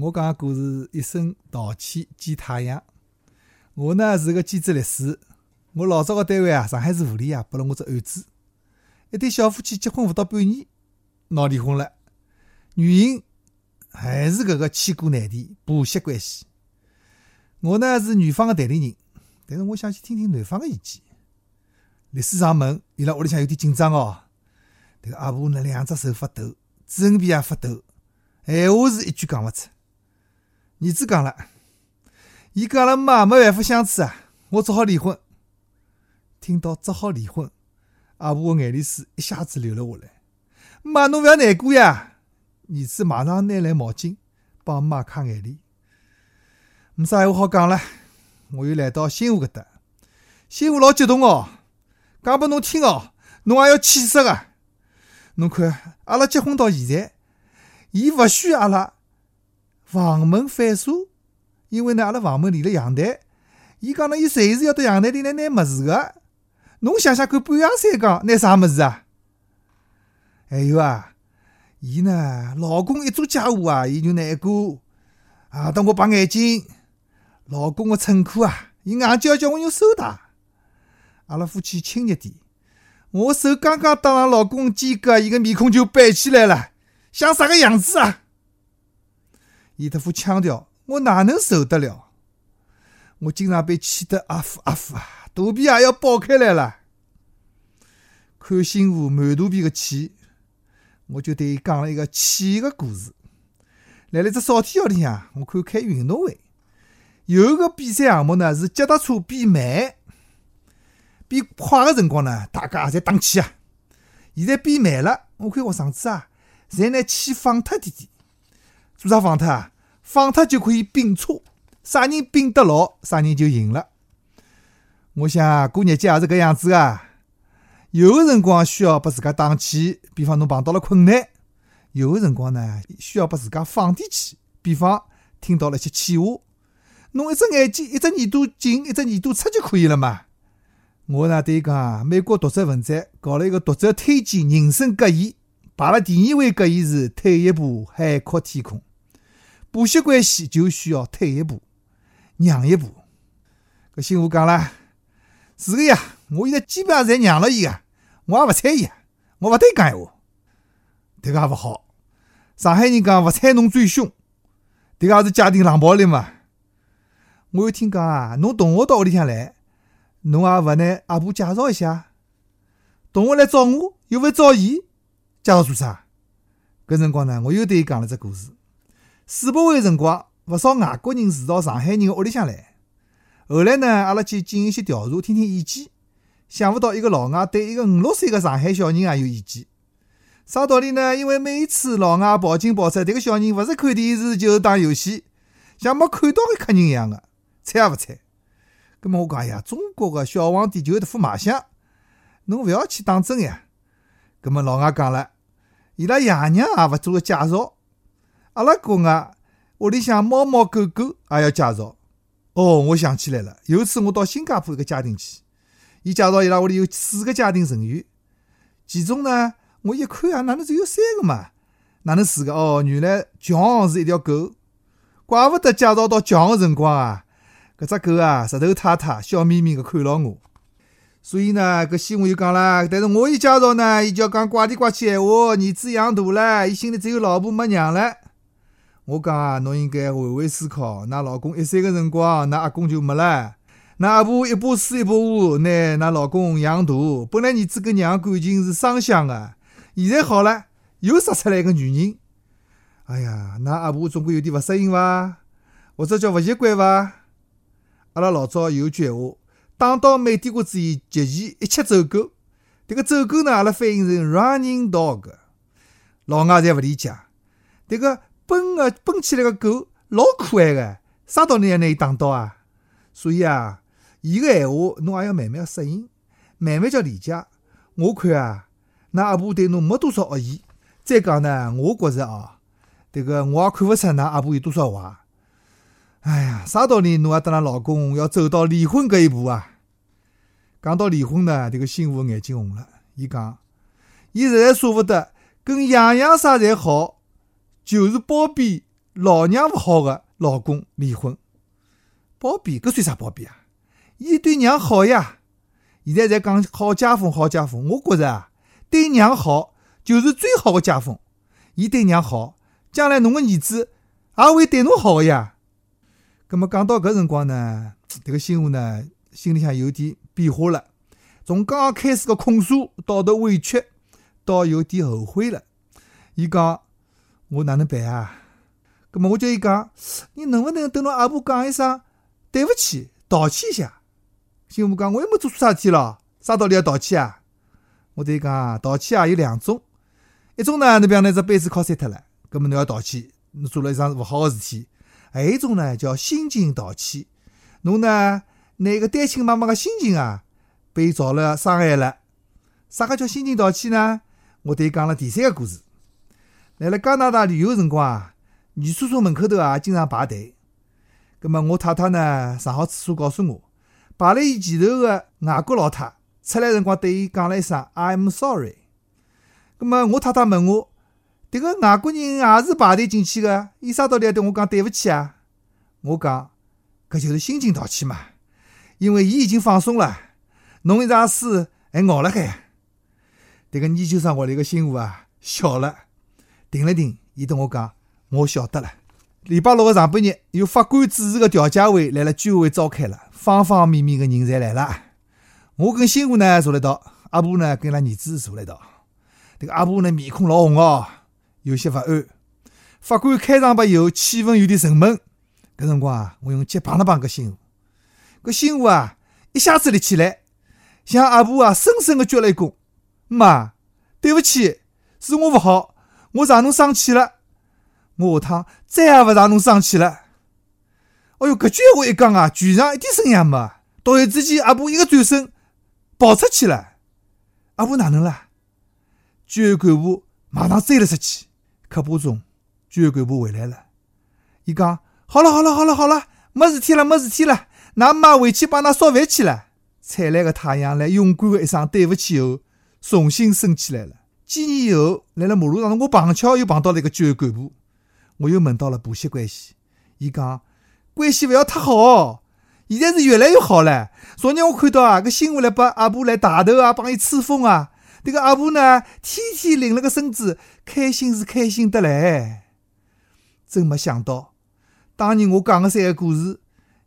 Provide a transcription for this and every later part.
我讲个故事一声稻歉见太阳。我呢是个兼职律师，我老早个单位啊，上海市妇联啊，拨了我只案子，一对小夫妻结婚勿到半年，闹离婚了，原因还是搿个千古难题婆媳关系。我呢是女方个代理人，但是我想去听听男方个意见。律师上门，伊拉屋里向有点紧张哦。迭个阿婆呢，两只手发抖，嘴皮也发抖，闲话是一句讲勿出。儿子讲了，伊跟阿拉妈没办法相处啊，我只好离婚。听到只好离婚，阿婆个眼泪水一下子流了下来。妈，侬勿要难过呀！儿子马上拿来毛巾帮妈擦眼泪。没啥闲话好讲了，我又来到新妇搿搭，新妇老激动哦，讲拨侬听哦，侬也要气死个。侬看，阿拉结婚到现在，伊勿许阿拉。房门反锁，因为呢，阿拉房门连了阳台。伊讲呢，伊随时要到阳台里来拿物事个。侬想想看，半夜三更拿啥物事啊？还有啊，伊呢，老公一做家务啊，伊就难过啊。等我把眼睛，老公个衬裤啊，伊硬叫叫我用手汏。阿拉夫妻亲热点，我手刚刚搭上老公肩胛，伊个面孔就板起来了，像啥个样子啊？伊这副腔调，我哪能受得了？我经常被气得阿呼阿呼啊，肚皮也要爆开来了。看新妇满肚皮的气，我就对伊讲了一个气的故事。来了只少天校里向，我看开运动会，有一个比赛项目呢是脚踏车比慢，比快的辰光呢，大家也在打气啊。现在比慢了，我看学生子啊，侪拿气放脱点点。做啥放脱啊？放脱就可以并车，啥人并得牢，啥人就赢了。我想过日节也是搿样子啊。有个辰光需要拨自家打气，比方侬碰到了困难；有个辰光呢，需要拨自家放点气，比方听到了一些气话。侬一只眼睛、一只耳朵进，一只耳朵出就可以了嘛。我呢，对伊讲啊，美国读者文摘搞了一个读者推荐人生格言，排了第二位格言是退一步海阔天空。婆媳关系就需要退一步，让一步。搿新妇讲了，是个呀，我现在基本上侪让了伊个，我也勿睬伊，我勿对讲闲话。迭个也勿好。上海人讲勿睬侬最凶，迭个也是家庭冷暴力嘛。我又听讲啊，侬同学到屋里向来，侬也勿拿阿婆介绍一下。同学来找我，又勿找伊，介绍做啥？搿辰光呢，我又对伊讲了只故事。世博会辰光，勿少外国人住到上海人个屋里向来。后来呢，阿拉去进行一些调查，听听意见。想勿到一个老外对一个五六岁个上海小人也有意见。啥道理呢？因为每一次老外跑进跑出，迭个小人勿是看电视就是打游戏，像没看到个客人一样个，睬也勿睬。葛末我讲呀，中国个小皇帝就有得副卖相，侬勿要去当真呀。葛末老外讲了，伊拉爷娘也勿做个介绍。阿拉国外屋里向猫猫狗狗也要介绍。哦，我想起来了，有一次我到新加坡一个家庭去，伊介绍伊拉屋里有四个家庭成员，其中呢，我一看啊，哪能只有三个嘛？哪能四个？哦，原来强是一条狗，怪勿得介绍到强个辰光啊，搿只狗啊，石头太太笑眯眯个看牢我。所以呢，搿新闻就讲了，但是我一介绍呢，伊就要讲怪里怪气闲话，儿子养大了，伊心里只有老婆没娘了。我讲啊，侬应该换位思考。㑚老公一岁个辰光，㑚阿公就没了。㑚阿婆一把水一把壶，拿㑚老公养大。本来儿子跟娘感情是双向个，现在好了，又杀出来一个女人。哎呀，㑚阿婆总归有点勿适应伐？或者叫勿习惯伐？阿拉老早有句闲话，打到美帝国主义极其，一切走狗。迭个走狗呢，阿拉翻译成 running dog。老外侪勿理解，迭个。奔个奔起来个狗老可爱个，啥道理要拿伊打到啊？所以啊，伊个闲话侬也要慢慢适应，慢慢叫理解。我看啊，㑚阿婆对侬没多少恶意。再讲呢，我觉着哦，迭个我也看勿出㑚阿婆有多少坏。哎呀，啥道理侬也得㑚老公要走到离婚搿一步啊？讲到离婚呢，迭个新妇眼睛红了。伊讲，伊实在舍勿得跟爷娘啥侪好。就是包庇老娘勿好个老公离婚。包庇搿算啥包庇啊？伊对娘好呀。现在在讲好家风，好家风。我觉着啊，对娘好就是最好的家风。伊对娘好，将来侬个儿子也会对侬好个呀。葛末讲到搿辰光呢，迭个新妇呢，心里向有点变化了。从刚刚开始个控诉，到头委屈，到有点后悔了。伊讲：“我哪能办啊？”葛末我叫伊讲：“你能勿能等侬阿婆讲一声对勿起，道歉一下？”新妇讲：“我又没做错啥事体咯，啥道理要道歉啊？”我对伊讲：“道歉啊，有两种。”一种呢，侬比方拿只杯子敲碎脱了，搿么侬要道歉，侬做了一桩勿好个事体。还有一种呢，叫心情道歉。侬呢，拿一个单亲妈妈个心情啊，被遭了伤害了。啥个叫心情道歉呢？我对伊讲了第三个故事。来了加拿大旅游辰光啊，女厕所门口头啊，经常排队。葛么我太太呢，上好厕所告诉我，排了伊前头个外国老太出来辰光对伊讲了一声 “I'm sorry”。咁么，我太太问我，迭个外国人也是排队进去个，伊啥道理要对我讲对勿起啊？我讲，搿就是心情道歉嘛，因为伊已经放松了，弄一场水还熬了海。迭个研究生屋里个新妇啊，笑了，停了停，伊对我讲，我晓得了。礼拜六个上半日，由法官主持个调解会来了居委会召开了，方方面面个人侪来了。我跟新妇呢坐了一道，阿婆呢跟伊拉儿子坐了一道。迭个阿婆呢，面孔老红哦，有些勿安。法官开场白以后，气氛有点沉闷。搿辰光啊，我用脚碰了碰搿新妇，搿新妇啊，一下子立起来，向阿婆啊深深个鞠了一躬。妈，对勿起，是我勿好，我让侬生气了。我下趟再也勿让侬生气了。哎哟，搿句闲话一讲啊，全场一点声音也没。突然之间，阿婆一个转身跑出去了。阿婆哪能了？居委干部马上追了出去，刻不中，居委干部回来了。伊讲：“好了，好了，好了，好了，没事体了，没事体了。㑚妈回去帮㑚烧饭去了。”灿烂个太阳来勇敢个一声对勿起后，重新升起来了。几年以后，来了马路上，我碰巧又碰到了一个居委干部，我又问到了婆媳关系。伊讲：“关系勿要太好，现在是越来越好了。昨日我看到啊，搿新妇来帮阿婆来抬头啊，帮伊吹风啊。”这个阿婆呢，天天领了个孙子，开心是开心得来。真没想到，当年我讲的三个故事，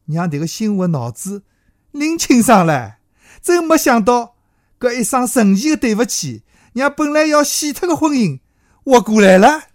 让这个新妇脑子拎清爽了。真没想到，搿一声神奇的对不起，让本来要死脱的婚姻活过来了。